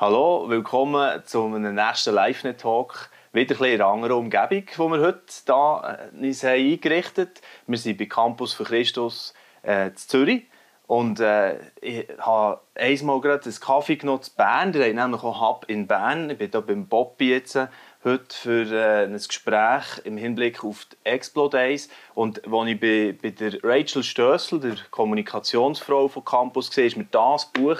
Hallo, willkommen zu einem nächsten Live-Net-Talk. Wieder ein in einer anderen Umgebung, die wir heute hier uns eingerichtet haben. Wir sind bei Campus für Christus äh, in Zürich. Und äh, ich habe einmal gerade einen Kaffee genommen in Bern. Der hat nämlich auch Hub in Bern. Ich bin hier beim Bobby jetzt heute für äh, ein Gespräch im Hinblick auf die Explo Days. Und als ich bei, bei der Rachel Stössel, der Kommunikationsfrau von Campus, war, ist mir das Buch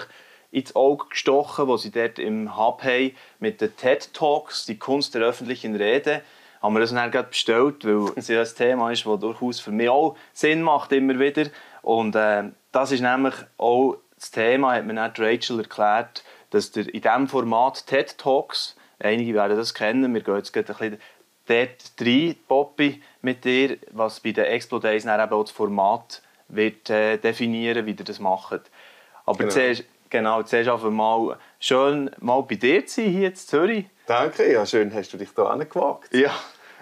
ins Auge gestochen, das sie dort im Hub haben, mit den TED Talks, die Kunst der öffentlichen Rede. Haben wir das dann gerade bestellt, weil es ein Thema ist, das durchaus für mich auch Sinn macht, immer wieder. Und äh, das ist nämlich auch das Thema, hat mir dann Rachel erklärt, dass der in diesem Format TED Talks, einige werden das kennen, wir gehen jetzt gerade ein bisschen dort rein, Poppy, mit dir, was bei den Explo Days dann eben auch das Format wird äh, definieren, wie ihr das macht. Aber genau. zuerst, genau, zuerst einfach mal schön mal bei dir zu sein, hier in Zürich. Danke, ja, schön hast du dich hier angewagt. Ja,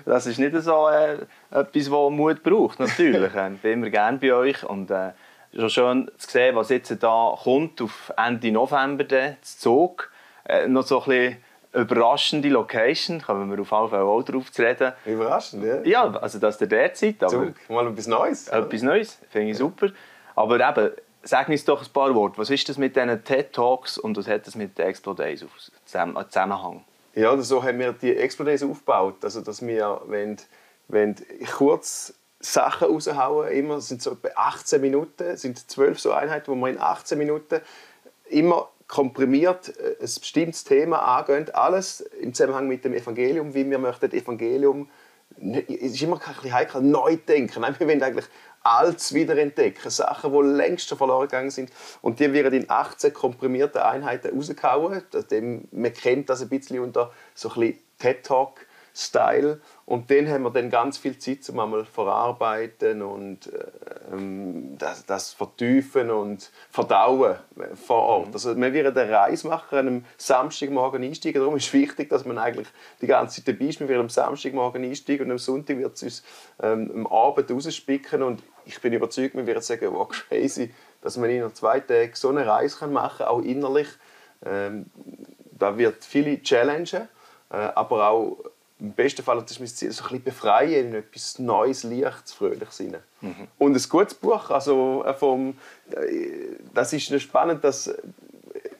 das ist nicht so äh, etwas, was Mut braucht, natürlich. ich bin immer gerne bei euch und äh, schon schön zu sehen, was jetzt da kommt, auf Ende November, der Zug. Äh, noch so ein bisschen überraschende Location, kommen wir auf jeden Fall auch drauf zu reden. Überraschend, ja? Ja, also dass der derzeit. Aber Zug, mal etwas Neues. Etwas Neues, finde ich super. Aber eben, sag uns doch ein paar Worte. Was ist das mit diesen TED Talks und was hat das mit den Explo Days auf Zusammenhang? Ja, so haben wir die Explo Days aufgebaut. Also, dass wir, wenn, wenn kurz Sachen raushauen, immer, sind so etwa 18 Minuten, sind zwölf so Einheiten, wo wir in 18 Minuten immer komprimiert äh, ein bestimmtes Thema angehen, alles im Zusammenhang mit dem Evangelium, wie wir möchten Evangelium, es ist immer ein bisschen heikel, neu denken. Wir wollen eigentlich Altes wiederentdecken, Sachen, die längst schon verloren gegangen sind. Und die werden in 18 komprimierten Einheiten rausgehauen. Man kennt das ein bisschen unter so ein TED-Talk Style. Und den haben wir dann ganz viel Zeit zum einmal verarbeiten und äh, ähm, das, das, vertiefen und verdauen vor Ort. Mhm. Also wir werden eine Reise machen, am Samstagmorgen einsteigen. Darum ist es wichtig, dass man eigentlich die ganze Zeit dabei ist. Wir werden am Samstagmorgen einsteigen und am Sonntag wird es uns ähm, am Abend rausspicken. Und ich bin überzeugt, wir werden sagen, wow, crazy, dass man in zwei Tagen so eine Reise machen kann, auch innerlich. Ähm, da wird viele challengen, äh, aber auch im besten Fall, das ist mein Ziel, so ein bisschen befreien in etwas Neues, Lichts, Fröhliches rein. Mhm. Und ein gutes Buch, also äh, vom, äh, das ist spannend, dass äh,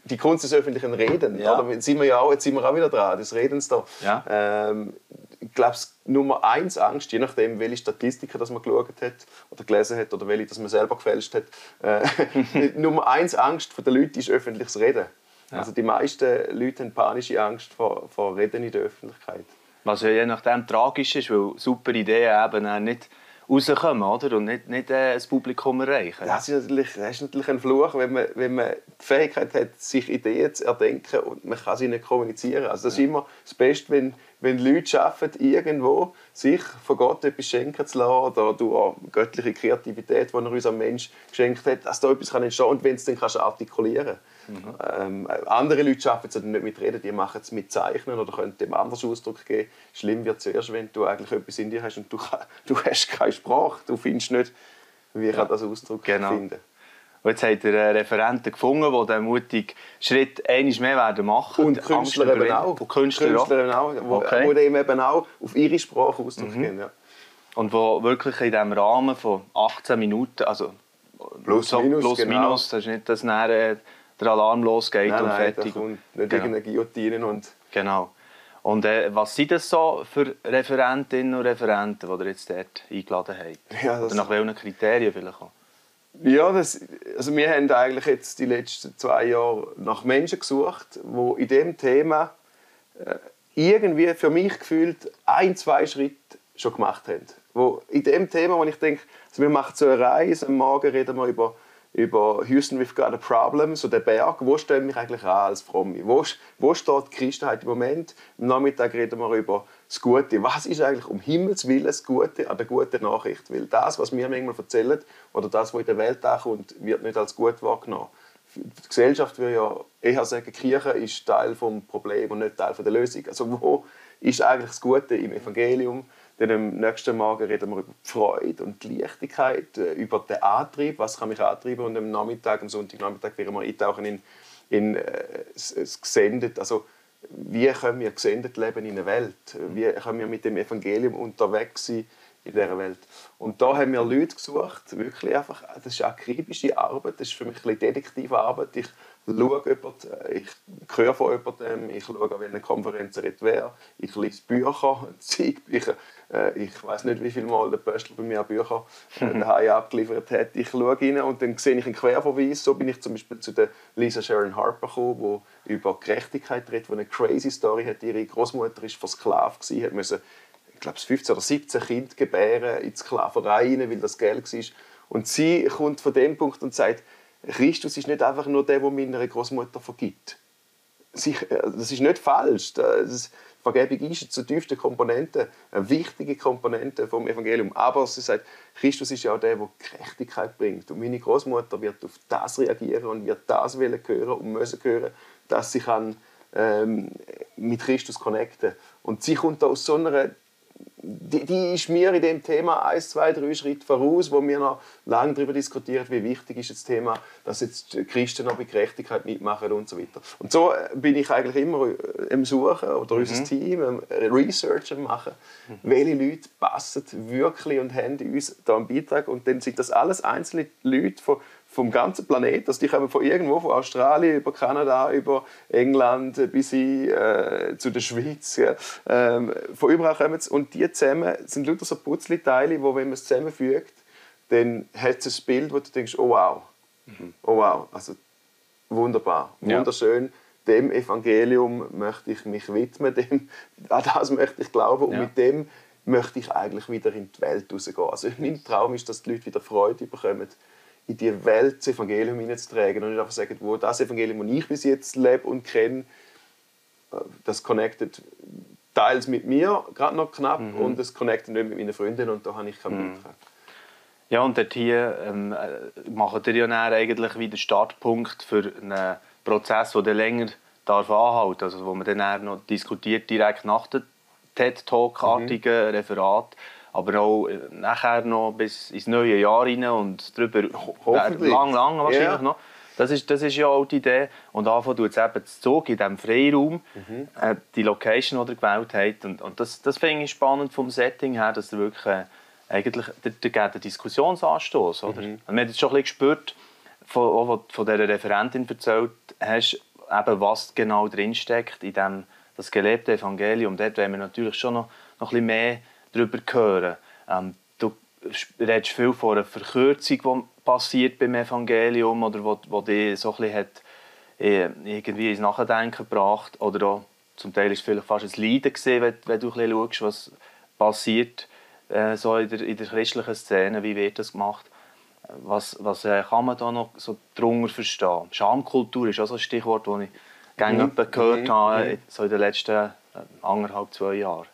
die Kunst des öffentlichen Redens, ja. Jetzt sind wir ja auch, jetzt sind wir auch wieder dran, des Redens da. Ja. Ähm, ich glaube, Nummer eins Angst, je nachdem, welche Statistiken das man geschaut hat oder gelesen hat oder welche das man selber gefälscht hat, äh, Nummer eins Angst der Leute ist öffentliches Reden. Ja. Also die meisten Leute haben panische Angst vor, vor Reden in der Öffentlichkeit. Was ja je nachdem tragisch ist, weil super Ideen eben nicht rauskommen oder? und nicht, nicht äh, das Publikum erreichen. Das ist, natürlich, das ist natürlich ein Fluch, wenn man, wenn man die Fähigkeit hat, sich Ideen zu erdenken und man kann sie nicht kommunizieren. Also das ja. ist immer das Beste, wenn, wenn Leute schaffen, irgendwo sich von Gott etwas schenken zu lassen oder durch göttliche Kreativität, die er uns am Mensch geschenkt hat, dass da etwas entstehen kann und wenn es dann kannst artikulieren kannst. Mhm. Ähm, andere Leute schaffen es nicht mit Reden, die machen es mit Zeichnen oder können dem anders Ausdruck geben. Schlimm wird es erst, wenn du eigentlich etwas in dir hast und du, du hast keine Sprache. Du findest nicht, wie ich ja. das Ausdruck genau. finden und jetzt habt ihr Referenten gefunden, die diesen mutigen Schritt einmal mehr werden machen Und Künstler eben auch. Und Künstler, Künstler eben auch, wo, okay. wo dem eben auch auf ihre Sprache Ausdruck mhm. geben. Ja. Und wo wirklich in diesem Rahmen von 18 Minuten, also plus, so, minus, plus genau. minus, das ist nicht, dass nachher der Alarm losgeht nein, und nein, fertig. Da kommt nicht genau. irgendeine Guillotine und... Genau. Und äh, was sind das so für Referentinnen und Referenten, die ihr jetzt dort eingeladen habt? Ja, Oder nach welchen Kriterien vielleicht auch? Ja, das, also wir haben eigentlich jetzt die letzten zwei Jahre nach Menschen gesucht, die in diesem Thema äh, irgendwie für mich gefühlt ein, zwei Schritte schon gemacht haben. Wo in dem Thema, wo ich denke, also wir machen so eine Reise, am Morgen reden wir über über Houston, we've got a problem, so der Berg, wo stehen wir eigentlich an als Fromme? Wo, wo steht die Christenheit im Moment? Am Nachmittag reden wir über das Gute. Was ist eigentlich um Himmels Willen das Gute an der guten Nachricht? Weil das, was wir manchmal erzählen, oder das, was in der Welt ankommt, wird nicht als gut wahrgenommen. Die Gesellschaft würde ja eher sagen, Kirche ist Teil des Problems und nicht Teil der Lösung. Also wo ist eigentlich das Gute im Evangelium? Dann am nächsten Morgen reden wir über die Freude und die Leichtigkeit, äh, über den Antrieb, was kann mich antreiben. Und am Nachmittag, am Sonntagnachmittag, werden wir eintauchen in, in, äh, gesendet, also wie können wir gesendet leben in der Welt? Wie können wir mit dem Evangelium unterwegs sein in dieser Welt? Und da haben wir Leute gesucht, wirklich einfach, das ist akribische Arbeit, das ist für mich ein bisschen detektive Arbeit. Ich schaue jemanden, äh, ich höre von jemandem, ich schaue, an welchen Konferenzen er wer, ich lese Bücher, Zeigbücher. Äh, ich weiß nicht, wie viele Mal der Pöstl bei mir Bücher äh, daheim abgeliefert hat. Ich schaue rein und dann sehe ich einen Querverweis. So bin ich zum Beispiel zu der Lisa Sharon Harper gekommen, die über Gerechtigkeit redet, die eine crazy Story hat. Ihre Großmutter war versklavt, hat müssen, ich glaube, 15 oder 17 Kinder gebären in die Sklaverei rein, weil das Geld war. Und sie kommt von dem Punkt und sagt, Christus ist nicht einfach nur der, der meiner Großmutter vergibt. Äh, das ist nicht falsch. Das, Vergebung ist zur tiefsten Komponente, eine wichtige Komponente vom Evangelium. Aber sie sagt, Christus ist ja auch der, der Gerechtigkeit bringt. Und meine Großmutter wird auf das reagieren und wird das hören und müssen hören, dass sie kann, ähm, mit Christus connecten Und sie kommt aus so einer die, die, ist mir in dem Thema ein, zwei, drei Schritte voraus, wo wir noch lange darüber diskutieren, wie wichtig ist das Thema, dass jetzt Christen noch bei Gerechtigkeit mitmachen und so weiter. Und so äh, bin ich eigentlich immer im äh, Suchen oder mhm. unser Team im Research machen, mhm. welche Leute passen wirklich und haben uns da einen Beitrag und dann sind das alles einzelne Leute von vom ganzen Planeten. Also die kommen von irgendwo, von Australien über Kanada, über England bis hin, äh, zu der Schweiz. Ja. Ähm, von überall kommen sie. Und die zusammen sind lauter so Putzli-Teile, wo, wenn man es zusammenfügt, dann hat es ein Bild, wo du denkst, oh wow, mhm. oh wow, also wunderbar, wunderschön. Ja. Dem Evangelium möchte ich mich widmen, dem, an das möchte ich glauben und ja. mit dem möchte ich eigentlich wieder in die Welt rausgehen. Also mein Traum ist, dass die Leute wieder Freude bekommen in die Welt das Evangelium hineinzutragen und nicht einfach sagen, wo das Evangelium, das ich bis jetzt lebe und kenne, äh, das connectet teils mit mir, gerade noch knapp, mhm. und das connectet nicht mit meinen Freunden und da habe ich keinen mhm. Beitrag. Ja, und dort hier ähm, äh, macht ihr ja eigentlich wieder Startpunkt für einen Prozess, der länger darf anhalten also wo man dann noch diskutiert, direkt nach dem TED-Talk-artigen mhm. Referat aber auch äh, nachher noch bis ins neue Jahr rein und darüber lang, lang wahrscheinlich yeah. noch. Das ist, das ist ja auch die Idee. Und anfangen tut es eben zu Zug in diesem Freiraum, mhm. äh, die Location, die ihr gewählt habt. Und, und das, das finde ich spannend vom Setting her, dass ihr wirklich äh, eigentlich, da, da geht einen Diskussionsanstoß. Oder? Mhm. Und man hat jetzt schon ein bisschen gespürt, von, auch, von dieser Referentin erzählt hast, eben, was genau drinsteckt in dem das gelebte Evangelium. Dort wollen wir natürlich schon noch, noch ein bisschen mehr darüber hören. Ähm, du redest viel von einer Verkürzung, die passiert beim Evangelium oder wo, wo dich so ein hat, äh, irgendwie ins Nachdenken gebracht oder auch, zum Teil ist es vielleicht fast ein Leiden gesehen, wenn, wenn, du ein schaust, was passiert äh, so in der, in der christlichen Szene, wie wird das gemacht. Was, was äh, kann man da noch so drunter verstehen? Schamkultur ist auch so ein Stichwort, das ich gerne mhm. gehört mhm. habe, so in den letzten äh, anderthalb, zwei Jahren.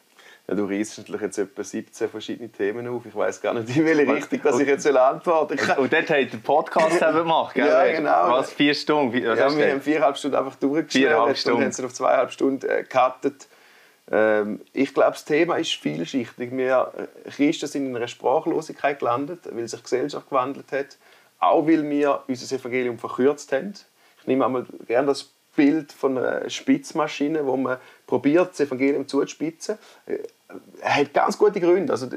Ja, du reißt natürlich jetzt etwa 17 verschiedene Themen auf. Ich weiß gar nicht, in welche Richtung dass ich jetzt antworten soll. Und dort habt ihr Podcast gemacht, gell? Ja, genau. Was, vier Stunden? Was ja, wir haben viereinhalb Stunden einfach durchgeschnitten und haben es auf zweieinhalb Stunden äh, gecuttet. Ähm, ich glaube, das Thema ist vielschichtig. Wir äh, Christen sind in einer Sprachlosigkeit gelandet, weil sich die Gesellschaft gewandelt hat. Auch weil wir unser Evangelium verkürzt haben. Ich nehme einmal gerne das Bild von einer Spitzmaschine, wo man probiert, das Evangelium zuzuspitzen. Er hat ganz gute Gründe. Also,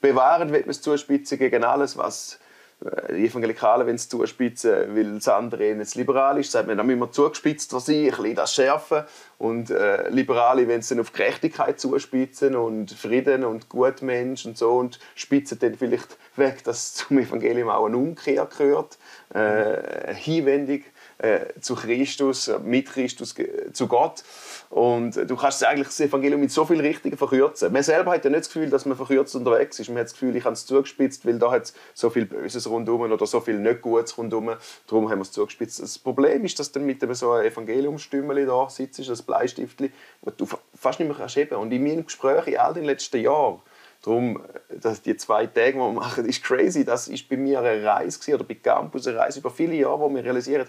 bewahren wird man es zuspitzen gegen alles, was äh, die Evangelikalen, wenn sie zuspitzen, weil das andere nicht liberal ist, sagt man, dann müssen wir zugespitzter sein, ein bisschen das schärfen. Und äh, Liberale, wenn sie dann auf Gerechtigkeit zuspitzen und Frieden und Gutmensch und so und spitzen dann vielleicht weg, dass zum Evangelium auch eine Umkehr gehört, äh, Hinwendung äh, zu Christus, mit Christus zu Gott. Und du kannst eigentlich das Evangelium mit so vielen Richtungen verkürzen. Man selber hat ja nicht das Gefühl, dass man verkürzt unterwegs ist. Man hat das Gefühl, ich habe es zugespitzt, weil da hat es so viel Böses rundherum oder so viel nicht Gutes rundherum. Darum haben wir es zugespitzt. Das Problem ist, dass du mit so einem Evangeliumstümmeli da sitzt, das Bleistiftli, das du fast nicht mehr kannst heben. Und in meinen Gesprächen in all den letzten Jahren Darum, dass die zwei Tage, die wir machen, ist crazy. Das ist bei mir eine Reise oder bei Campus eine Reise über viele Jahre, wo wir realisieren,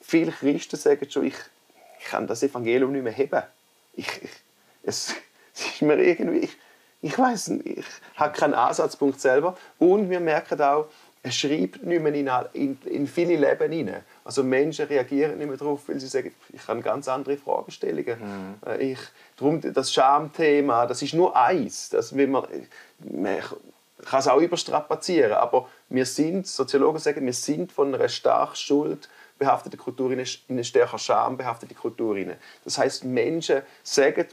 viele Christen sagen schon, ich, ich kann das Evangelium nicht mehr heben. Ich, ich, es, es ist mir irgendwie, ich, ich weiß nicht, ich habe keinen Ansatzpunkt selber. Und wir merken auch, er schreibt nicht mehr in, in, in viele Leben hinein. Also Menschen reagieren nicht mehr darauf, weil sie sagen, ich habe ganz andere Fragestellungen. Mhm. Ich, darum das Schamthema, das ist nur eins. Das will man, man kann es auch überstrapazieren, aber wir sind, Soziologen sagen, wir sind von einer stark Schuld behafteten Kultur in eine stärker Scham behaftete Kultur rein. Das heißt, Menschen sagen,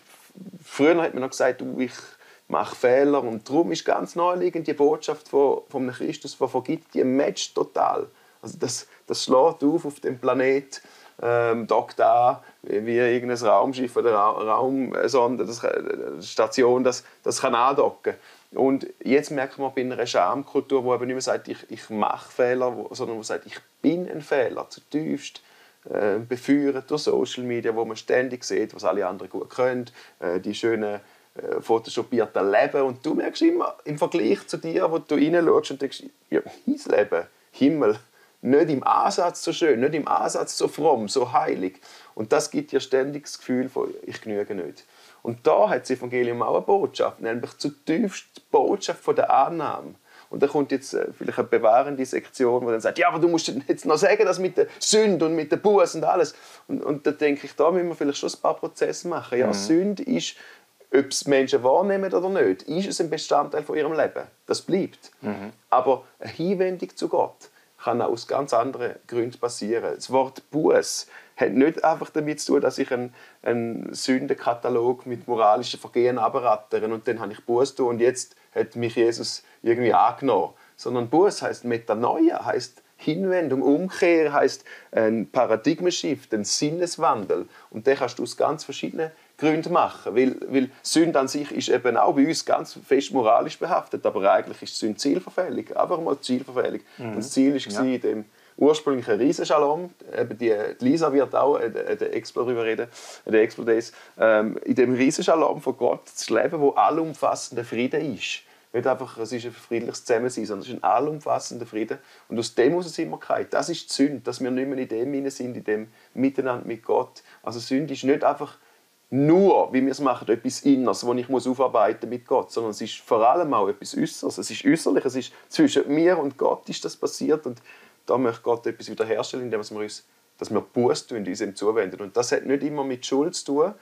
früher hat man noch gesagt, du, ich mache Fehler und darum ist ganz naheliegend die Botschaft von, von Christus, der vergibt, die matcht total. Also das, das schlägt auf auf dem Planet, ähm, dockt an, wie irgendein Raumschiff oder Ra Raumsonde, das, äh, Station, das, das kann andocken. Und jetzt merkt man bei einer Schamkultur, wo eben nicht mehr sagt, ich, ich mache Fehler, sondern wo sagt, ich bin ein Fehler, zutiefst äh, beführt durch Social Media, wo man ständig sieht, was alle anderen gut können, äh, die schönen äh, photoshopierten Leben. Und du merkst immer im Vergleich zu dir, wo du reinschaust und denkst, ja, mein Leben, Himmel, nicht im Ansatz so schön, nicht im Ansatz so fromm, so heilig. Und das gibt dir ständig das Gefühl von, ich genüge nicht. Und da hat das Evangelium auch eine Botschaft, nämlich zutiefst die Botschaft von der Annahme. Und da kommt jetzt äh, vielleicht eine bewahrende Sektion, wo dann sagt, ja, aber du musst jetzt noch sagen, das mit der Sünde und mit der Buß und alles. Und, und da denke ich, da müssen wir vielleicht schon ein paar Prozesse machen. Ja, mhm. Sünde ist, ob es Menschen wahrnehmen oder nicht, ist es ein Bestandteil von ihrem Leben. Das bleibt. Mhm. Aber eine Hinwendung zu Gott kann auch aus ganz anderen Gründen passieren. Das Wort Buß hat nicht einfach damit zu tun, dass ich einen, einen Sündenkatalog mit moralischen Vergehen abrattere und dann habe ich Buß und jetzt hat mich Jesus irgendwie angenommen. Sondern Buß heißt Metanoia, heißt Hinwendung, Umkehr, heißt ein Paradigmenshift, ein Sinneswandel. Und den kannst du aus ganz verschiedenen Gründen machen. Weil, weil Sünde an sich ist eben auch bei uns ganz fest moralisch behaftet, aber eigentlich ist Sünde Zielverfehlung. Einfach mal Zielverfehlung. Mhm. Und das Ziel war ja. in dem ursprünglichen Riesenschalom, eben die, die Lisa wird auch äh, der Explo darüber reden, der Explo Days, ähm, in dem Riesenschalom von Gott zu leben, wo allumfassender Frieden ist. Nicht einfach, es ist ein friedliches Zusammensein, sondern es ist ein allumfassender Frieden. Und aus dem muss es immer gehen. Das ist die Sünde, dass wir nicht mehr in dem sind, in dem Miteinander mit Gott. Also Sünde ist nicht einfach nur, wie wir es machen, etwas Inneres, das ich muss aufarbeiten mit Gott, sondern es ist vor allem auch etwas Äußeres. Es ist äußerlich, es ist zwischen mir und Gott ist das passiert und da möchte Gott etwas wiederherstellen, indem wir uns dass wir Buß tun, uns ihm zuwenden. Und das hat nicht immer mit Schuld zu tun,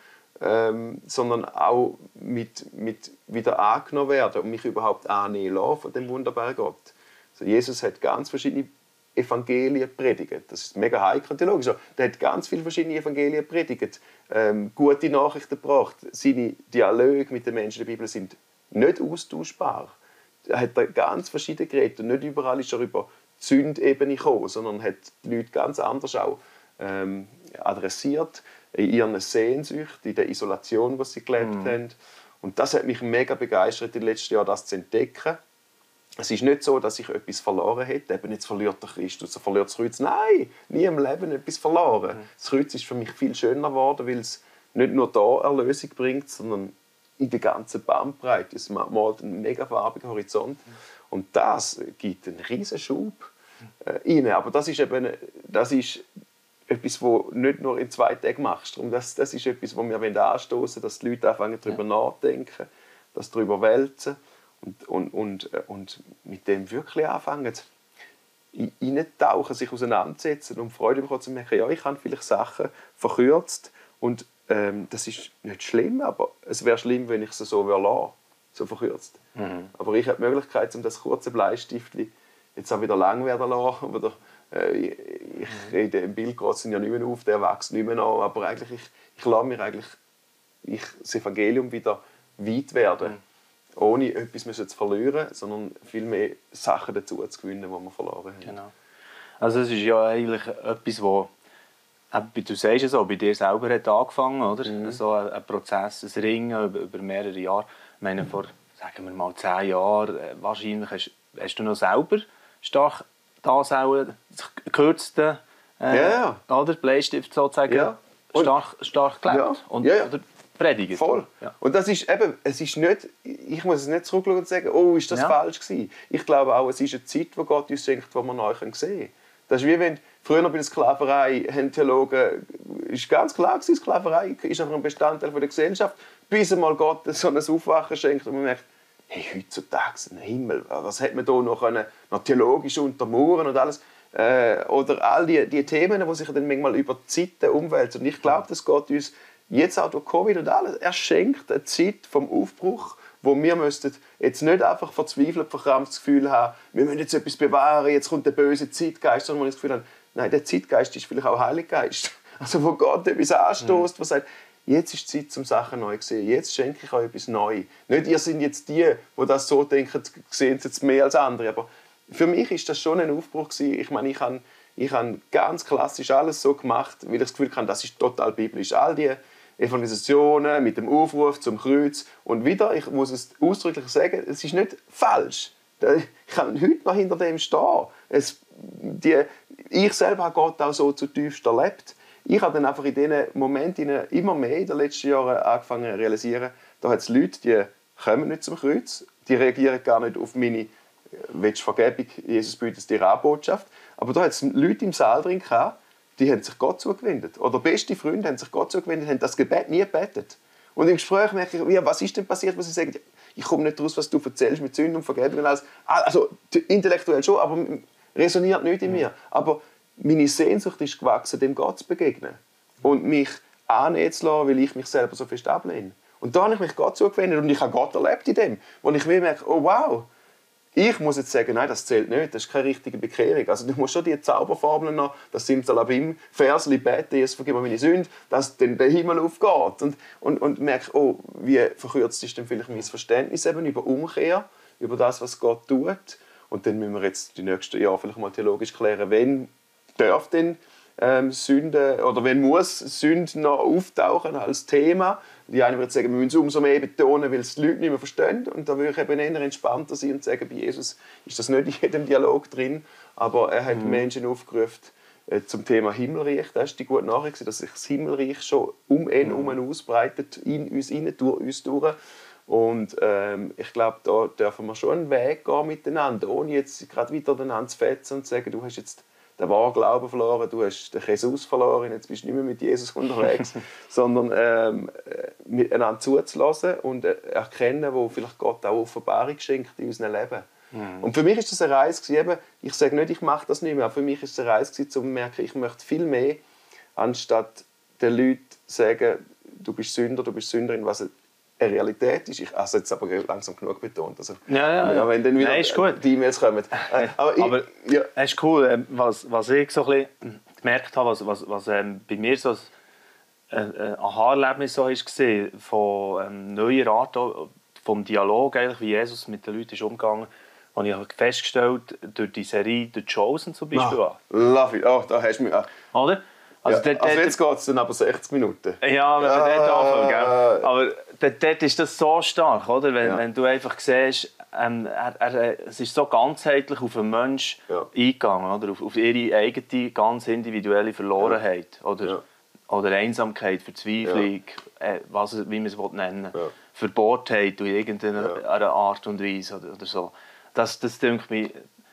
ähm, sondern auch mit, mit wieder angenommen werden und mich überhaupt annehmen lassen von dem wunderbaren Gott. Also Jesus hat ganz verschiedene Evangelien predigt. Das ist mega heikel theologisch. Er hat ganz viele verschiedene Evangelien predigt, ähm, gute Nachrichten gebracht. Seine Dialoge mit den Menschen der Bibel sind nicht austauschbar. Er hat da ganz verschiedene geredet und nicht überall ist er über Sündebene gekommen, sondern hat die Leute ganz anders auch ähm, adressiert in ihren Sehnsüchten, in der Isolation, wo sie gelebt mm. haben. Und das hat mich mega begeistert in den letzten Jahren, das zu entdecken. Es ist nicht so, dass ich etwas verloren hätte. Eben jetzt verliert der Christus, er verliert das Kreuz. Nein, nie im Leben etwas verloren. Mm. Das Kreuz ist für mich viel schöner geworden, weil es nicht nur da Erlösung bringt, sondern in der ganzen Bandbreite. Es malt einen mega farbigen Horizont. Mm. Und das gibt einen riesen Schub äh, rein. Aber das ist eben das ist etwas, was nicht nur in zwei Tagen machst. Das, das ist etwas, was wir anstoßen dass die Leute anfangen, darüber ja. nachdenken, das darüber wälzen und, und, und, äh, und mit dem wirklich anfangen, reintauchen, sich auseinandersetzen und Freude bekommen zu merken, ja, ich habe vielleicht Sachen verkürzt und ähm, das ist nicht schlimm, aber es wäre schlimm, wenn ich es so lassen so verkürzt. Mhm. Aber ich habe die Möglichkeit, um das kurze Bleistift jetzt auch wieder lang werden lassen. Oder, äh, ich, ich rede im Bildgott sind ja nicht mehr auf, der wächst nicht mehr an, aber eigentlich, ich, ich lasse mir eigentlich ich, das Evangelium wieder weit werden. Mhm. Ohne etwas zu verlieren, sondern viel mehr Sachen dazu zu gewinnen, die wir verloren haben. Genau. Also es ist ja eigentlich etwas, wo du sagst es auch, bei dir selber hat angefangen, oder? Mhm. So ein, ein, Prozess, ein Ringen über, über mehrere Jahre. Ich meine, vor, sagen wir mal, zehn Jahren, äh, wahrscheinlich hast, hast du noch selber stark das auch gekürzte äh, ja, ja. Oder, Bleistift sozusagen ja. stark, stark gelebt ja. und ja. Oder predigt. Voll. Und das ist eben, es ist nicht, ich muss es nicht zurückschauen und sagen, oh, ist das falsch gewesen. Ich glaube auch, es ist eine Zeit, wo Gott uns schenkt, wo wir neu sehen können. Das ist wie wenn, früher bei der Sklaverei, haben Theologen, ist ganz klar gewesen, Sklaverei ist einfach ein Bestandteil der Gesellschaft, bis einmal Gott so ein Aufwachen schenkt und man merkt, hey, heutzutage ein Himmel, was hat man da noch, können, noch theologisch untermauern und alles. Äh, oder all die, die Themen, die sich dann manchmal über die Zeit der Umwelt und ich glaube, das geht uns jetzt auch durch Covid und alles, er schenkt eine Zeit vom Aufbruch, wo wir müssten jetzt nicht einfach verzweifelt, verkrampft das Gefühl haben, wir müssen jetzt etwas bewahren, jetzt kommt der böse Zeitgeist, sondern wir das Gefühl haben, nein, der Zeitgeist ist vielleicht auch Heiliggeist. Also wo Gott etwas anstößt, mhm. was sagt, jetzt ist die Zeit, zum Sachen neu zu sehen. Jetzt schenke ich euch etwas neu. Nicht, ihr seid jetzt die, die das so denken, sehen es jetzt mehr als andere. Aber für mich ist das schon ein Aufbruch gewesen. Ich meine, ich habe ich habe ganz klassisch alles so gemacht, weil ich das Gefühl habe, das ist total biblisch. All die Evangelisationen mit dem Aufruf zum Kreuz. Und wieder, ich muss es ausdrücklich sagen, es ist nicht falsch. Ich kann heute noch hinter dem stehen. Es, die, ich selber habe Gott auch so zutiefst erlebt. Ich habe dann einfach in diesen Momenten immer mehr in den letzten Jahren angefangen zu realisieren, da hat es Leute, die kommen nicht zum Kreuz, die reagieren gar nicht auf meine willst Vergebung, Jesus bietet dir eine Botschaft. Aber da hat es Leute im Saal drin gehabt, die haben sich Gott zugewendet. Oder beste Freunde haben sich Gott zugewendet, haben das Gebet nie gebetet. Und im Gespräch merke ich, ja, was ist denn passiert, was sie sagen, ich komme nicht raus, was du erzählst mit Sünden und Vergebung und alles. Ah, also intellektuell schon, aber resoniert nicht in mir. Aber meine Sehnsucht ist gewachsen, dem Gott zu begegnen. Und mich annehmen zu lassen, weil ich mich selber so fest ablehne. Und da habe ich mich Gott zugewendet und ich habe Gott erlebt in dem, wo ich mir merke, oh wow, ich muss jetzt sagen, nein, das zählt nicht, das ist keine richtige Bekehrung. Also du musst schon die Zauberformeln noch, das Simsalabim, Versli, bete, Jesus vergib mir meine Sünde, dass dann der Himmel aufgeht. Und, und, und merke, oh, wie verkürzt ist denn vielleicht mein Verständnis eben über Umkehr, über das, was Gott tut. Und dann müssen wir jetzt die nächsten Jahre vielleicht mal theologisch klären, wenn darf denn ähm, Sünde oder wenn muss Sünde noch auftauchen als Thema. Die einen würden sagen, wir müssen es umso mehr betonen, weil es die Leute nicht mehr verstehen. Und da würde ich eben eher entspannter sein und sagen, bei Jesus ist das nicht in jedem Dialog drin, aber er hat mhm. Menschen aufgerufen äh, zum Thema Himmelreich. Das ist die gute Nachricht, dass sich das Himmelreich schon um ihn herum mhm. ausbreitet, in uns hinein, durch uns durch. Und ähm, ich glaube, da dürfen wir schon einen Weg gehen miteinander, ohne jetzt gerade wieder den zu fetzen und zu sagen, du hast jetzt den wahren Glauben verloren, du hast den Jesus verloren, jetzt bist du nicht mehr mit Jesus unterwegs, sondern ähm, miteinander zuzulassen und äh, erkennen, wo vielleicht Gott auch Offenbarung schenkt in unserem Leben. Mhm. Und für mich ist das eine Reise, eben, ich sage nicht, ich mache das nicht mehr, aber für mich ist es eine Reise, um zu merken, ich möchte viel mehr, anstatt den Leuten zu sagen, du bist Sünder, du bist Sünderin, was eine Realität ist. Ich habe jetzt aber langsam genug betont. Also, ja, ja, ja. Wenn dann wieder Nein, ist gut. die E-Mails kommen. Äh, aber, ich, aber ja. es ist cool, ähm, was, was ich so ein bisschen gemerkt habe, was, was, was ähm, bei mir so ein, ein Aha-Erlebnis so ist gesehen von ähm, neuer Art vom Dialog eigentlich, wie Jesus mit den Leuten ist umgegangen habe ich festgestellt durch die Serie The Chosen zum Beispiel. Ah, love it. Oh, da hast du mich... Oder? Also, ja, dort, also jetzt geht es dann aber 60 Minuten. Ja, wenn wir dort anfangen, gell? Aber dort, dort, ist das so stark, oder? Wenn, ja. wenn du einfach siehst, ähm, er, er, es ist so ganzheitlich auf den Menschen ja. eingegangen, oder? Auf, auf, ihre eigene, ganz individuelle Verlorenheit. Oder, oder Einsamkeit, Verzweiflung, äh, was, wie man es nennen will. Verbohrtheit in irgendeiner Art und Weise oder, oder so. Das, das denke mich,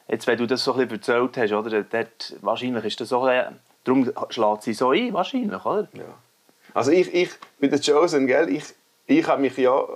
jetzt, wenn du das so ein bisschen erzählt hast, oder? Dort, wahrscheinlich ist das so ein Darum schlägt sie so ein, wahrscheinlich, oder? Ja. Also ich, ich mit der Chosen, gell, ich, ich habe mich ja äh,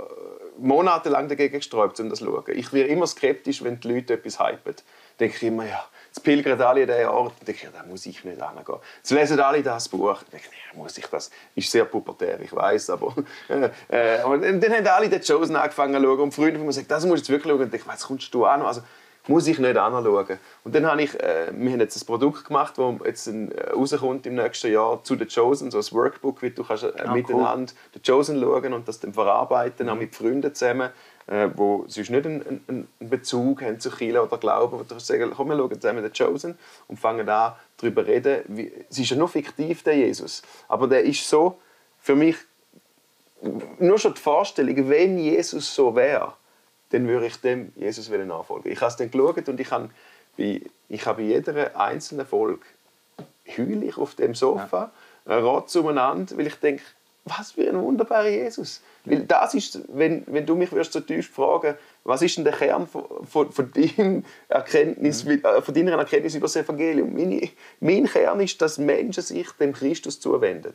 monatelang dagegen gesträubt, um das zu schauen. Ich werde immer skeptisch, wenn die Leute etwas hypen. denke ich immer, ja, jetzt pilgern alle an diesen Ort. Denke ich, ja, da muss ich nicht hingehen. Jetzt lesen alle das Buch. Denke ich, ja, muss ich das? Ist sehr pubertär, ich weiß, aber... Äh, äh, und dann haben alle den Chosen angefangen zu schauen und Freunde von mir sagen, das musst du jetzt wirklich schauen. Und ich denke, was kommst du an? Also, muss ich nicht anschauen. Und dann habe ich, äh, wir haben jetzt ein Produkt gemacht, das jetzt äh, rauskommt im nächsten Jahr zu The Chosen, so ein Workbook, wie du kannst äh, ja, miteinander cool. The Chosen schauen und das dann verarbeiten, mhm. auch mit Freunden zusammen, äh, wo sonst nicht einen, einen, Bezug haben zu Chile oder Glauben, wo du sagen, komm, wir schauen zusammen The Chosen und fangen an, darüber zu reden. Wie, es ist ja nur fiktiv, der Jesus, aber der ist so, für mich, nur schon die Vorstellung, wenn Jesus so wäre, dann würde ich dem Jesus nachfolgen. Ich habe es dann geschaut und ich habe bei, ich habe bei jeder einzelnen Folge heule ich auf dem Sofa, ja. rotze umeinander, weil ich denke, was für ein wunderbarer Jesus. Weil das ist, wenn, wenn du mich wirst so tief fragen, was ist denn der Kern von, von, von, deinem Erkenntnis, mhm. Äh, von deiner Erkenntnis über das Evangelium? Meine, mein Kern ist, dass Menschen sich dem Christus zuwenden.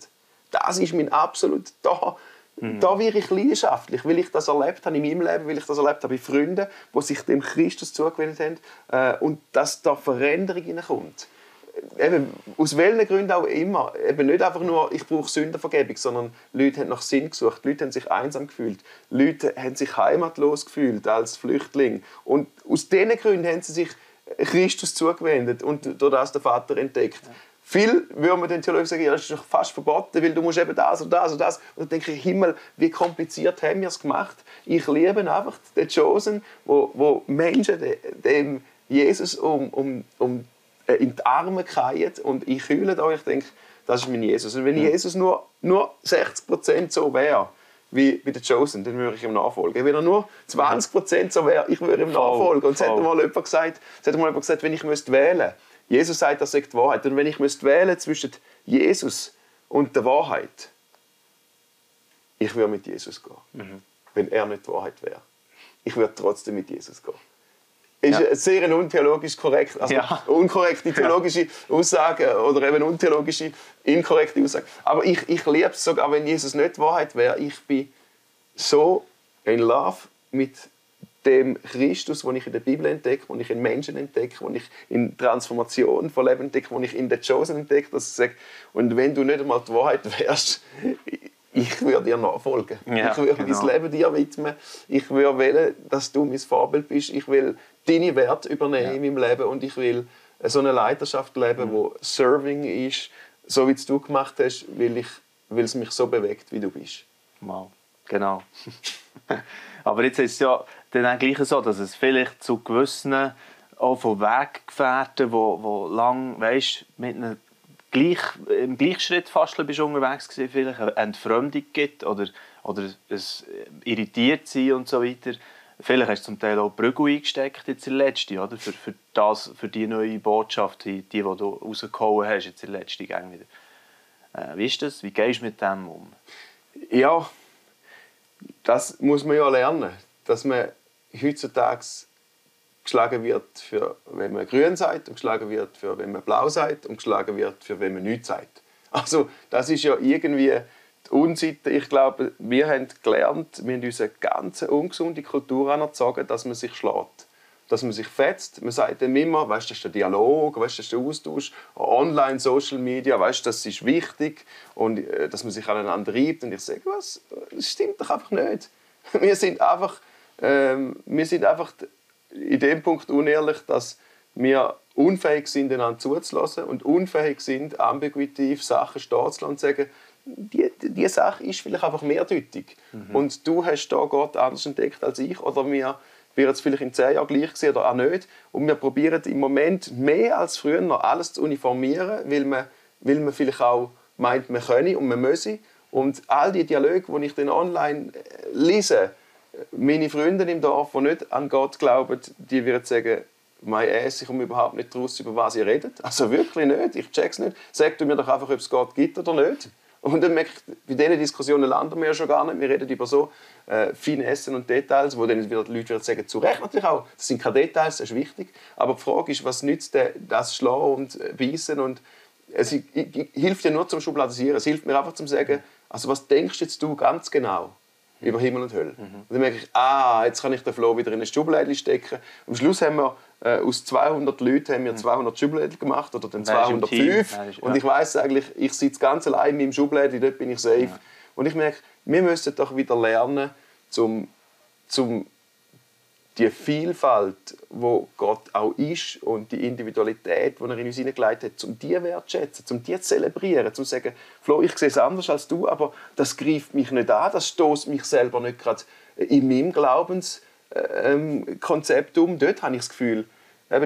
Das ist mein absolut da Mhm. Da wäre ich leidenschaftlich, weil ich das erlebt habe in meinem Leben, weil ich das erlebt habe bei Freunden, die sich dem Christus zugewendet haben äh, und dass da Veränderung hineinkommt. Eben, aus welchen Gründen auch immer. Eben nicht einfach nur, ich brauche Sündenvergebung, sondern Leute haben nach Sinn gesucht, Leute haben sich einsam gefühlt, Leute haben sich heimatlos gefühlt als Flüchtling. Und aus diesen Gründen haben sie sich Christus zugewendet und durch das den Vater entdeckt. Ja. Viel würde man den Theologen sagen, ja, das ist doch fast verboten, weil du musst eben das und das und das. Und dann denke ich, Himmel, wie kompliziert haben wir es gemacht? Ich liebe einfach den Chosen, wo, wo Menschen dem Jesus um, um, um äh, in die Arme fallen und ich heule da. Ich denke, das ist mein Jesus. Und wenn ja. Jesus nur, nur 60% so wäre, wie bei den Chosen, dann würde ich ihm nachfolgen. Wenn er nur 20% so wäre, ich würde ihm nachfolgen. Und es hat mal jemand gesagt, es hat mal jemand gesagt, wenn ich müsste wählen Jesus sagt, das sagt die Wahrheit. Und wenn ich müsste wählen zwischen Jesus und der Wahrheit, ich würde mit Jesus gehen. Mhm. Wenn er nicht die Wahrheit wäre. Ich würde trotzdem mit Jesus gehen. Ist ja. sehr untheologisch korrekt, also ja. unkorrekte theologische Aussage oder eben untheologische, inkorrekte Aussage. Aber ich, ich liebe es sogar, wenn Jesus nicht die Wahrheit wäre. Ich bin so in Love mit dem Christus, den ich in der Bibel entdecke, den ich in Menschen entdecke, den ich in Transformation von Leben entdecke, den ich in der Chosen entdecke, dass ich sage, und wenn du nicht einmal die Wahrheit wärst, ich würde dir nachfolgen. Ja, ich würde genau. mein Leben dir widmen. Ich würde wählen, dass du mein Vorbild bist. Ich will deine Werte übernehmen ja. in meinem Leben und ich will so eine Leidenschaft leben, mhm. wo Serving ist, so wie es du gemacht hast, weil, ich, weil es mich so bewegt, wie du bist. Wow, genau. Aber jetzt ist es ja dann auch gleich so, dass es vielleicht zu gewissen auch von Weggefährten, wo, wo lang, weißt, mit einem gleich, im Gleichschritt fast bist unterwegs gewesen, vielleicht eine Entfremdung gibt oder, oder es irritiert sein und so weiter. Vielleicht hast du zum Teil auch Brügel eingesteckt jetzt in letzte, oder? Für, für, das, für die neue Botschaft, die, die, die du rausgehauen hast jetzt in letzte Gang wieder. Äh, wie ist das? Wie gehst du mit dem um? Ja, das muss man ja lernen, dass man heutzutage geschlagen wird, für wenn man grün sagt und geschlagen wird, für wenn man blau sagt und geschlagen wird, für wenn man nichts sagt. Also das ist ja irgendwie die Unsitte. Ich glaube, wir haben gelernt, wir haben uns eine ganz ungesunde Kultur anerzogen, dass man sich schlägt. Dass man sich fetzt. Man sagt dann immer, weißt, das ist der Dialog, weißt, das ist der Austausch, online, Social Media, weißt, das ist wichtig und äh, dass man sich aneinander reibt. Und ich sage, was, das stimmt doch einfach nicht. Wir sind einfach, ähm, wir sind einfach in dem Punkt unehrlich, dass wir unfähig sind, einander zuzulassen und unfähig sind, ambiguitiv Sachen stehen zu und zu sagen, die, die Sache ist vielleicht einfach mehrdeutig. Mhm. Und du hast da Gott anders entdeckt als ich oder mir wird es vielleicht in zehn Jahren gleich sein oder auch nicht. Und wir probieren im Moment mehr als früher noch alles zu uniformieren, weil man, weil man vielleicht auch meint, man könne und man müsse. Und all die Dialoge, die ich dann online äh, lese, meine Freunde im Dorf, die nicht an Gott glauben, die werden sagen, mein Ass, ich komme überhaupt nicht daraus, über was ihr redet. Also wirklich nicht, ich check's nicht. Sagt mir doch einfach, ob es Gott gibt oder nicht. Und dann merke ich, bei diesen Diskussionen landen wir ja schon gar nicht. Wir reden über so äh, Finessen und Details, wo dann wieder die Leute wieder sagen, zu Recht natürlich auch, das sind keine Details, das ist wichtig. Aber die Frage ist, was nützt das Schlagen und äh, Beißen? Und es hilft ja nur zum Schubladisieren. Es hilft mir einfach zum sagen, also was denkst jetzt du ganz genau? Über Himmel und Hölle. Mhm. Und dann merke ich, ah, jetzt kann ich den Flow wieder in eine Schublade stecken. Am Schluss haben wir äh, aus 200 Leuten haben wir 200 mhm. Schubladen gemacht oder dann 205. Nein, und ich weiß eigentlich, ich sitze ganz allein in meinem Schublade, dort bin ich safe. Ja. Und ich merke, wir müssen doch wieder lernen, zum, zum die Vielfalt, wo Gott auch ist und die Individualität, die er in uns hineingelegt hat, um die wertschätzen, um die zu zelebrieren, zu sagen, Flo, ich sehe es anders als du, aber das greift mich nicht an, das stoßt mich selber nicht gerade in meinem Glaubenskonzept ähm, um. Dort habe ich das Gefühl,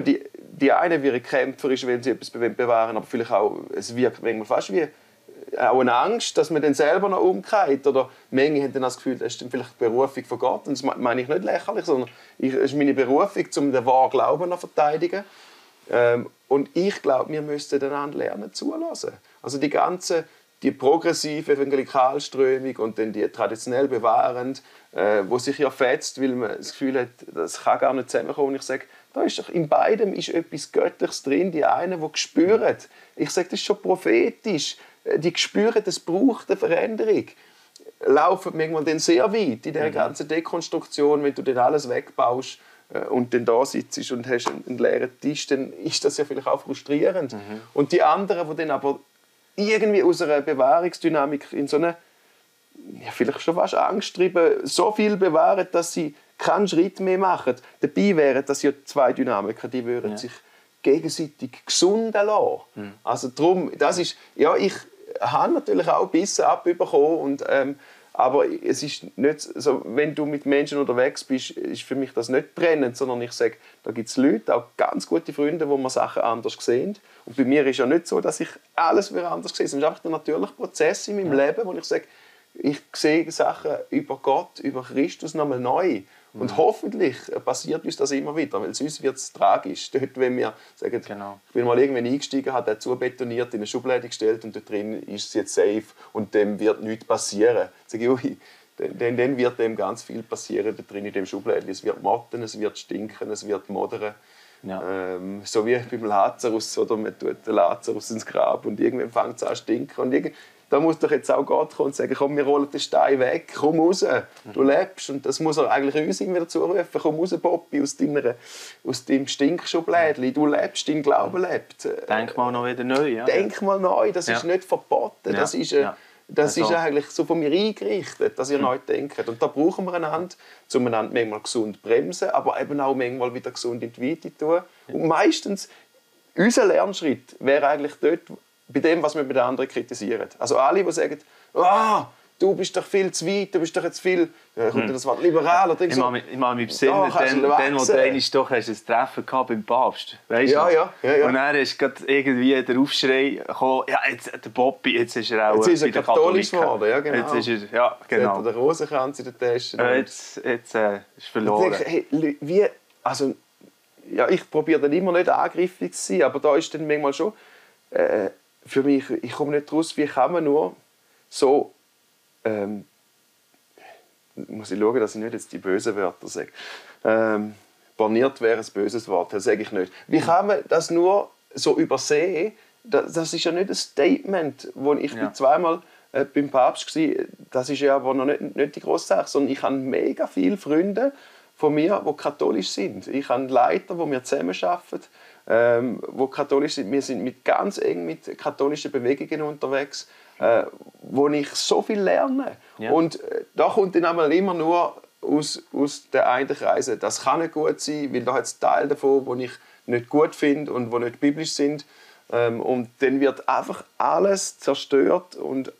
die, die eine wäre kämpferisch, wenn sie etwas bewahren, aber vielleicht auch, es wirkt manchmal fast wie auch eine Angst, dass man dann selber noch umkehrt. Oder manche haben dann das Gefühl, das ist dann vielleicht die Berufung von Gott. Und das meine ich nicht lächerlich, sondern es ist meine Berufung, um den wahren Glauben zu verteidigen. Ähm, und ich glaube, wir müssten dann lernen zulassen. Also die ganze die progressive Evangelikalströmung und dann die traditionell bewahrend, äh, wo sich ja fetzt, weil man das Gefühl hat, das kann gar nicht zusammenkommen. Und ich sage, da ist doch in beidem ist etwas Göttliches drin. Die einen, die spüren, ich sage, das ist schon prophetisch die spüren, es braucht eine Veränderung. laufen manchmal dann sehr weit in der ganzen Dekonstruktion, wenn du dann alles wegbaust äh, und dann da sitzt und hast einen, leeren Tisch, dann ist das ja vielleicht auch frustrierend. Mhm. Und die anderen, die dann aber irgendwie aus einer Bewahrungsdynamik in so eine ja, vielleicht schon fast angsttrieben so viel bewahren, dass sie keinen Schritt mehr machen. Dabei wären das ja zwei Dynamiken, die würden Ja. sich gegenseitig gesunden lassen. Also darum, das ist, ja, ich habe natürlich auch Bissen abbekommen und ähm, aber es ist nicht so, wenn du mit Menschen unterwegs bist, ist für mich das nicht brennend, sondern ich sage, da gibt es Leute, auch ganz gute Freunde, wo man Sachen anders sehen. Und bei mir ist ja nicht so, dass ich alles wieder anders sehe. Es ist einfach der natürliche Prozess in meinem Leben, wo ich sage, ich sehe Sachen über Gott, über Christus nochmal neu. Und hoffentlich passiert uns das immer wieder, weil sonst wird es tragisch. Dort, wenn wir sagen, Genau. ich bin mal irgendwann eingestiegen, hat er zubetoniert, in eine Schublade gestellt und dort drin ist es jetzt safe und dem wird nichts passieren. Sag ich, ui, dann, dann- wird dem ganz viel passieren da drin in dem Schublade. Es wird motten, es wird stinken, es wird modern. Ja. Ähm, so wie beim Lazarus, oder man tut den Lazarus ins Grab und irgendwann fängt es an zu stinken. Und da muss doch jetzt auch Gott kommen und sagen, komm, wir rollen den Stein weg, komm raus, du lebst. Und das muss er eigentlich uns immer wieder zurufen, komm raus, Poppy, aus, deiner, aus deinem Stinkschublädchen, du lebst, dein Glaube lebt. Denk mal noch wieder neu. Ja. Denk mal neu, das Ja. ist nicht verboten, Ja, das ist... Äh, ja. Das Also- ist eigentlich so von mir eingerichtet, dass ihr neu denkt. Und da brauchen wir einander, um einander manchmal gesund bremsen, aber eben auch manchmal wieder gesund in die Weite tun. Und meistens, unser Lernschritt wäre eigentlich dort, bei dem, was wir bei den anderen kritisieren. Also alle, die sagen, ah, du bist doch viel zu weit, du bist doch jetzt viel, ja, kommt das Wort liberal oder Hm. Ich so. mich, ich mag mich besinnen, kannst dann, du dann wo du einmal doch hast ein Treffen gehabt beim Papst. Weißt Ja, du? ja, ja, ja. Und dann ist gerade irgendwie der Aufschrei gekommen, ja, jetzt, der Bobby, jetzt ist er auch Jetzt ist er bei katholisch geworden, ja, genau. Jetzt ist er, ja, Jetzt hat er genau. den Rosenkranz in der Tasche. Und- Jetzt, jetzt äh, ist Ich verloren. denke, hey, wie, also, ja, ich probiere dann immer nicht angriffig zu sein, aber da ist dann manchmal schon äh, für mich, ich komme nicht raus, wie kann man nur so, ähm, muss ich schauen, dass ich nicht jetzt die bösen Wörter sage. Ähm, borniert wäre ein böses Wort, das sage ich nicht. Wie kann man das nur so übersehen? Das, das ist ja nicht ein Statement, wo ich Ja. bin zweimal äh, beim Papst war, das ist ja aber noch nicht, nicht die grosse Sache, sondern ich habe mega viele Freunde von mir, die katholisch sind. Ich habe Leiter, die wir zusammenarbeiten, ähm, die katholisch sind. Wir sind mit ganz eng mit katholischen Bewegungen unterwegs, äh, wo ich so viel lerne. Ja. Und äh, da kommt dann einmal immer nur aus, aus den einen Kreisen, das kann nicht gut sein, weil da hat es Teile davon, die ich nicht gut finde und die nicht biblisch sind. Ähm, und dann wird einfach alles zerstört und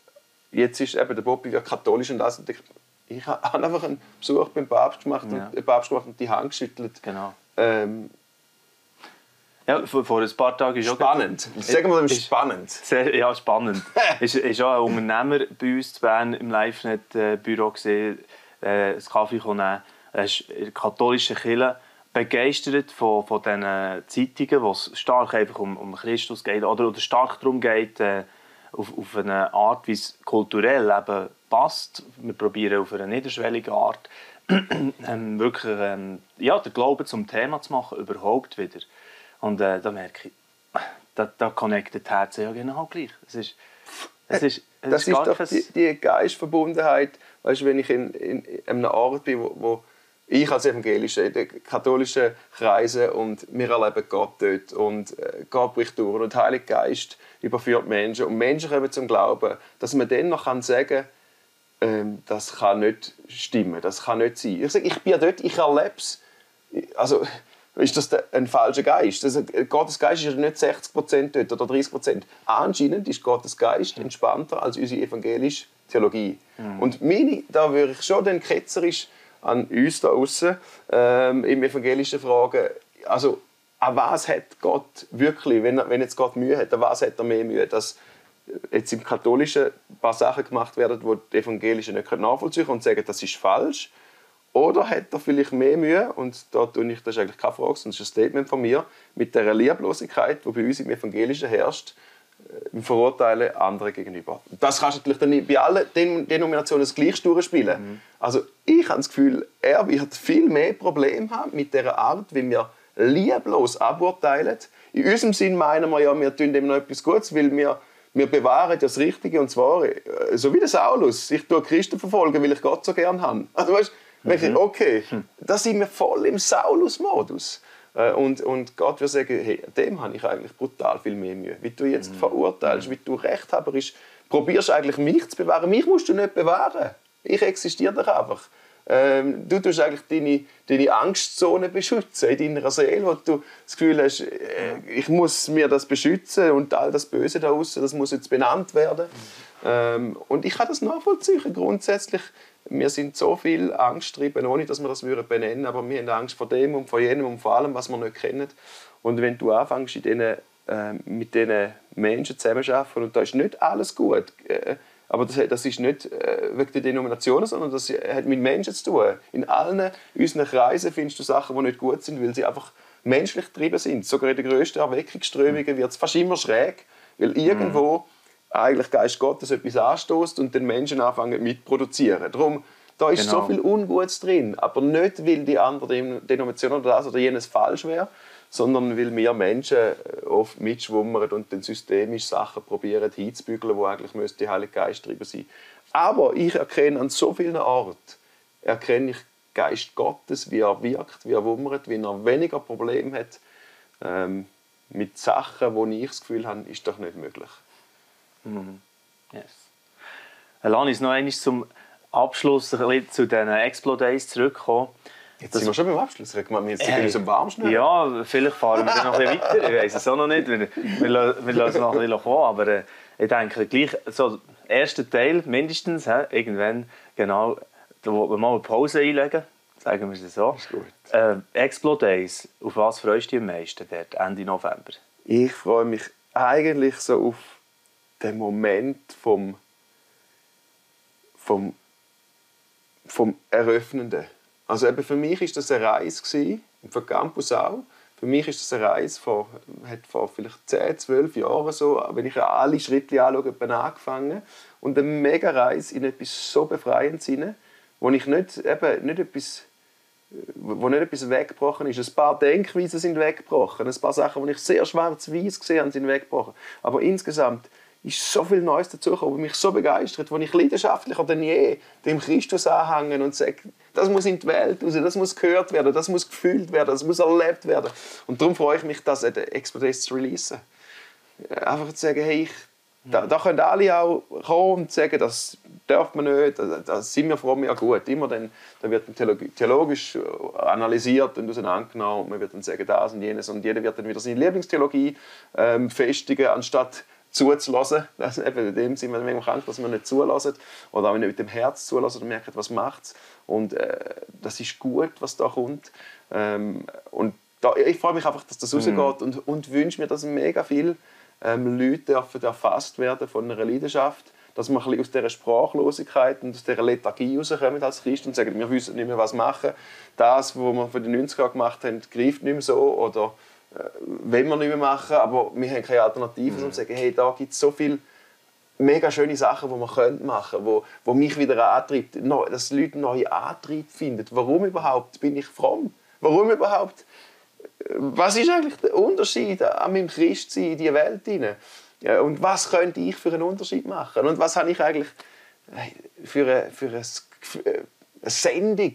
jetzt ist eben der Bobby wird katholisch und das. Und ich, ich habe einfach einen Besuch beim Papst gemacht Ja. und den Papst gemacht und die Hand geschüttelt. Genau. Ähm, Ja, vor, vor ein paar Tagen ist auch spannend. Sagen wir mal Ist- spannend. Sehr, ja, spannend. ist, ist auch ein Unternehmer bei uns in Bern im LiveNet-Büro gesehen, äh, einen Kaffee nehmen. Er ist in der katholischen Kirche begeistert von, von diesen Zeitungen, wo es stark einfach um, um Christus geht oder, oder stark darum geht, äh, auf, auf eine Art, wie es kulturell eben passt. Wir probieren auf eine niederschwellige Art ähm, wirklich ähm, ja, den Glauben zum Thema zu machen, überhaupt wieder. Und äh, da merke ich, da, da connectet das Herz ja genau gleich. Es ist, es ist, es Das ist gar doch die, die Geistverbundenheit, weißt, du, wenn ich in, in, in einem Ort bin, wo, wo ich als Evangelischer in den katholischen Kreisen und wir erleben Gott dort und äh, Gott bricht durch und der Heilige Geist überführt Menschen und Menschen kommen zum Glauben, dass man dann noch kann sagen ähm, das kann nicht stimmen, das kann nicht sein. Ich sage, ich bin ja dort, ich erlebe es. Also, ist das ein falscher Geist? Also, Gottes Geist ist ja nicht 60% dort oder 30%. Anscheinend ist Gottes Geist entspannter als unsere evangelische Theologie. Und meine, da würde ich schon den ketzerisch an uns da außen ähm, im evangelischen fragen, also an was hat Gott wirklich, wenn, er, wenn jetzt Gott Mühe hat, an was hat er mehr Mühe? Dass jetzt im Katholischen ein paar Sachen gemacht werden, die die Evangelischen nicht nachvollziehen können und sagen, das ist falsch. Oder hat er vielleicht mehr Mühe, und da tue ich, das ist eigentlich keine Frage, sondern das ist ein Statement von mir, mit der Lieblosigkeit, die bei uns im Evangelischen herrscht, äh, im Verurteilen anderen gegenüber. Das kannst du natürlich dann nicht bei allen Den- Denominationen das gleich durchspielen. Also ich habe das Gefühl, er wird viel mehr Probleme haben mit der Art, wie wir lieblos aburteilen. In unserem Sinn meinen wir ja, wir tun dem noch etwas Gutes, weil wir Wir bewahren das Richtige und zwar, äh, so wie der Saulus, ich tue Christen verfolgen, weil ich Gott so gern habe. Also weißt, mhm. okay, da sind wir voll im Saulus-Modus. Äh, und, und Gott wird sagen, hey, dem habe ich eigentlich brutal viel mehr Mühe. Wie du jetzt mhm. verurteilst, wie du rechthaberisch probierst eigentlich mich zu bewahren. Mich musst du nicht bewahren. Ich existiere doch einfach. Ähm, du tust eigentlich deine, deine Angstzone beschützen in deiner Seele, wo du das Gefühl hast, äh, ich muss mir das beschützen und all das Böse da außen, das muss jetzt benannt werden. Mhm. Ähm, und ich kann das nachvollziehen. Grundsätzlich, wir sind so viel Angsttrieben, ohne dass wir das benennen würden, aber wir haben Angst vor dem und vor jenem und vor allem, was wir nicht kennen. Und wenn du anfängst, in denen, äh, mit diesen Menschen zusammenzuarbeiten und da ist nicht alles gut, äh, aber das, das ist nicht äh, wegen der Denominationen, sondern das hat mit Menschen zu tun. In allen unseren Kreisen findest du Sachen, die nicht gut sind, weil sie einfach menschlich getrieben sind. Sogar in den grössten Erweckungsströmungen wird es fast immer schräg, weil irgendwo mhm. Eigentlich Geist Gottes etwas anstößt und den Menschen anfangen mitproduzieren. Darum, da ist genau. so viel Ungutes drin, aber nicht, weil die andere Denomination oder das oder jenes falsch wäre, sondern weil wir Menschen äh, oft mitschwummern und dann systemisch Sachen probieren hinzubügeln, wo eigentlich müsste der Heilige Geist drüber sein. Aber ich erkenne an so vielen Orten, erkenne ich Geist Gottes, wie er wirkt, wie er wummert, wie er weniger Probleme hat ähm, mit Sachen, wo ich das Gefühl habe, ist doch nicht möglich. Mhm. Yes. Uns noch einmal zum Abschluss zu den Explodays zurückkommen. Jetzt sind wir schon beim Abschluss. Wir jetzt sind wir so warm schnell. Ja, vielleicht fahren wir dann noch ein bisschen weiter. Ich weiß es auch noch nicht. Wir, wir, wir lassen es noch ein bisschen kommen. Aber äh, ich denke, gleich so erster Teil mindestens, he, irgendwann, genau, da wo wir mal eine Pause einlegen. Sagen wir es so. Ist gut. Äh, Explo Days, auf was freust du dich am meisten dort, Ende November? Ich freue mich eigentlich so auf den Moment vom, vom, vom Eröffnenden. Also eben für mich ist das eine Reise gewesen, und Campus auch. Für mich ist das eine Reise vor, hat vor vielleicht 10, 12 Jahren so, wenn ich alle Schritte anschaue, angefangen. Und eine mega Reise in etwas so Befreiendes hinein, wo ich nicht, eben, nicht etwas wo nicht etwas weggebrochen ist. Ein paar Denkweisen sind weggebrochen. Ein paar Sachen, die ich sehr schwarz-weiß gesehen habe, sind weggebrochen. Aber insgesamt ist so viel Neues dazugekommen, mich so begeistert, wo ich leidenschaftlicher denn je dem Christus anhängen und sage, das muss in die Welt raus, das muss gehört werden, das muss gefühlt werden, das muss erlebt werden. Und darum freue ich mich, das at Expertise zu releasen. Einfach zu sagen, hey, ich, da, da können alle auch kommen und sagen, das darf man nicht, da, da sind wir froh, ja gut. Immer dann, dann wird theologisch analysiert und auseinandergenommen und man wird dann sagen, das und jenes und jeder wird dann wieder seine Lieblingstheologie ähm, festigen, anstatt zuzulassen. Das, eben in dem sind wir manchmal krank, dass wir nicht zulassen oder auch nicht mit dem Herz zulassen und merken, was macht es. Und äh, das ist gut, was da kommt. Ähm, und da, ich freue mich einfach, dass das mhm. rausgeht und, und wünsche mir, dass mega viele ähm, Leute dürfen erfasst werden von einer Leidenschaft dass wir ein aus dieser Sprachlosigkeit und aus dieser Lethargie rauskommen als Christ und sagen, wir wissen nicht mehr, was machen. Das, was wir für die 90er gemacht haben, greift nicht mehr so oder äh, wollen wir nicht mehr machen, aber wir haben keine Alternativen, mhm. zu sagen, hey, da gibt es so viele mega schöne Sachen, die man machen könnte, wo, wo mich wieder antreibt, dass Leute neue Antrieb finden. Warum überhaupt bin ich fromm? Warum überhaupt? Was ist eigentlich der Unterschied an meinem Christsein in diese Welt hinein? Und was könnte ich für einen Unterschied machen? Und was habe ich eigentlich für eine, für eine Sendung?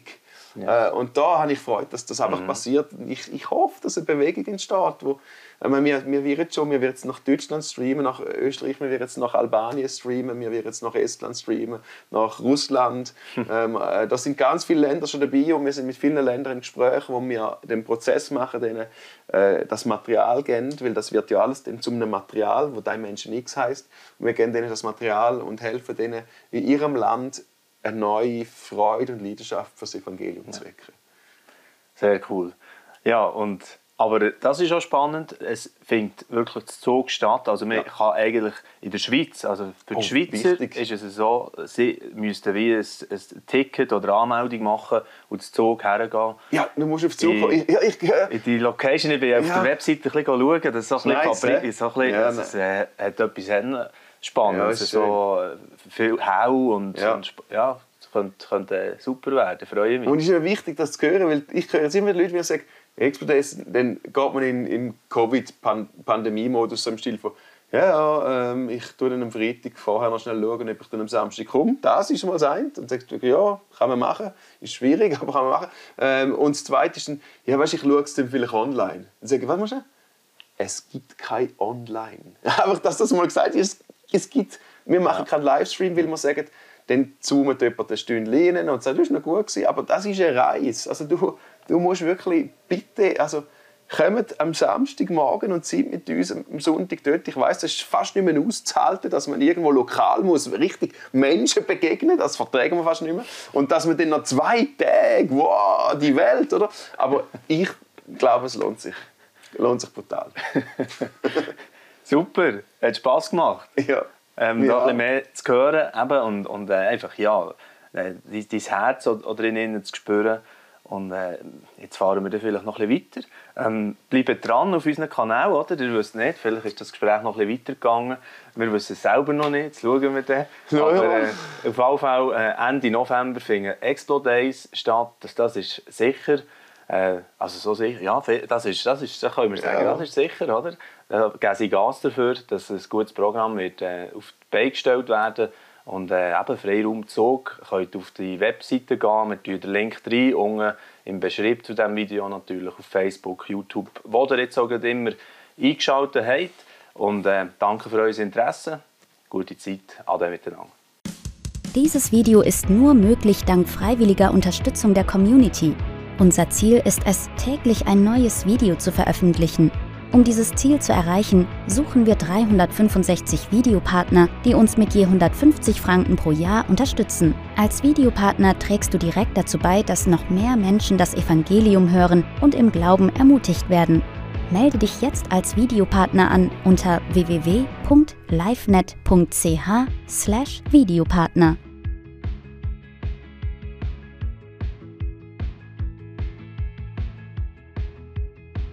Ja. Äh, und da habe ich Freude, dass das einfach mhm. passiert. Ich, ich hoffe, dass eine Bewegung entsteht, wo wir, wir werden schon, wir werden jetzt nach Deutschland streamen, nach Österreich, wir werden jetzt nach Albanien streamen, wir werden jetzt nach Estland streamen, nach Russland. ähm, äh, da sind ganz viele Länder schon dabei und wir sind mit vielen Ländern im Gespräch, wo wir den Prozess machen, denen äh, das Material geben, weil das wird ja alles dann zu einem Material, wo dein Menschen X heißt. Und wir geben denen das Material und helfen denen in ihrem Land eine neue Freude und Leidenschaft für das Evangelium ja. zu wecken. Sehr cool. Ja, und, aber das ist auch spannend. Es findet wirklich der Zug statt. Also man ja. kann eigentlich in der Schweiz, also für die oh, Schweizer wichtig. ist es so, sie müssten wie ein, ein, Ticket oder eine Anmeldung machen und zum Zug hergehen. Ja, du musst auf den Zug kommen. Ja, ich, äh, in die Location, ich bin auf der Webseite ein bisschen schauen, das ist so ein bisschen, nice, so ein bisschen ja, das, äh, hat etwas Spannendes. Ja, so äh, viel Hau und, ja. und ja, könnte, könnte super werden. Freue mich. Und es ist mir wichtig, das zu hören, weil ich höre immer Leute, die sagen, Expertise, dann geht man in, in Covid-Pandemie-Modus so im Stil von ja, ja ähm, ich tue dann am Freitag vorher noch schnell schauen, ob ich dann am Samstag komme. Das ist mal das eine. Dann sagt er, ja, kann man machen. Ist schwierig, aber kann man machen. Ähm, und das Zweite ist dann, ja, weißt, ich schaue es dann vielleicht online. Dann sage ich, was machst du? Es gibt kein Online. Einfach, dass das mal gesagt ist, es gibt, wir machen ja. keinen Livestream, weil wir sagen, dann zoomt jemand eine Stunde rein und sagt, das war noch gut, gewesen. aber das ist eine Reise. Also du, du musst wirklich bitte, also kommt am Samstagmorgen und seid mit uns am Sonntag dort. Ich weiß, es ist fast nicht mehr auszuhalten, dass man irgendwo lokal muss, richtig Menschen begegnen, das verträgt man fast nicht mehr. Und dass man dann noch zwei Tage, wow, die Welt, oder? Aber ich glaube, es lohnt sich. Lohnt sich brutal. Super, hat Spass gemacht. Ja. Ähm, ja. Da ein bisschen mehr zu hören eben, und, und äh, einfach, ja, äh, dein Herz oder drinnen zu spüren und äh, jetzt fahren wir dann vielleicht noch ein bisschen weiter. Ähm, bleibt dran auf unserem Kanal, oder? Ihr wisst nicht, vielleicht ist das Gespräch noch ein bisschen weitergegangen. Wir wissen es selber noch nicht, jetzt schauen wir dann. Ja, Aber äh, auf jeden Fall äh, Ende November finden Expo Days statt. Das, das ist sicher. Äh, also so sicher, ja, das ist, das ist, das können wir sagen, ja. das ist sicher, oder? Da geben sie Gas dafür, dass ein gutes Programm wird, äh, auf die Beine gestellt werden und äh, eben Freiraumzug, könnt auf die Webseite gehen, wir tun den Link rein, unten im Beschrieb zu diesem Video natürlich auf Facebook, YouTube, wo ihr jetzt auch immer eingeschaltet habt. Und äh, danke für euer Interesse. Gute Zeit, ade miteinander. Dieses Video ist nur möglich dank freiwilliger Unterstützung der Community. Unser Ziel ist es, täglich ein neues Video zu veröffentlichen. Um dieses Ziel zu erreichen, suchen wir 365 Videopartner, die uns mit je 150 Franken pro Jahr unterstützen. Als Videopartner trägst du direkt dazu bei, dass noch mehr Menschen das Evangelium hören und im Glauben ermutigt werden. Melde dich jetzt als Videopartner an unter www.livenet.ch/videopartner.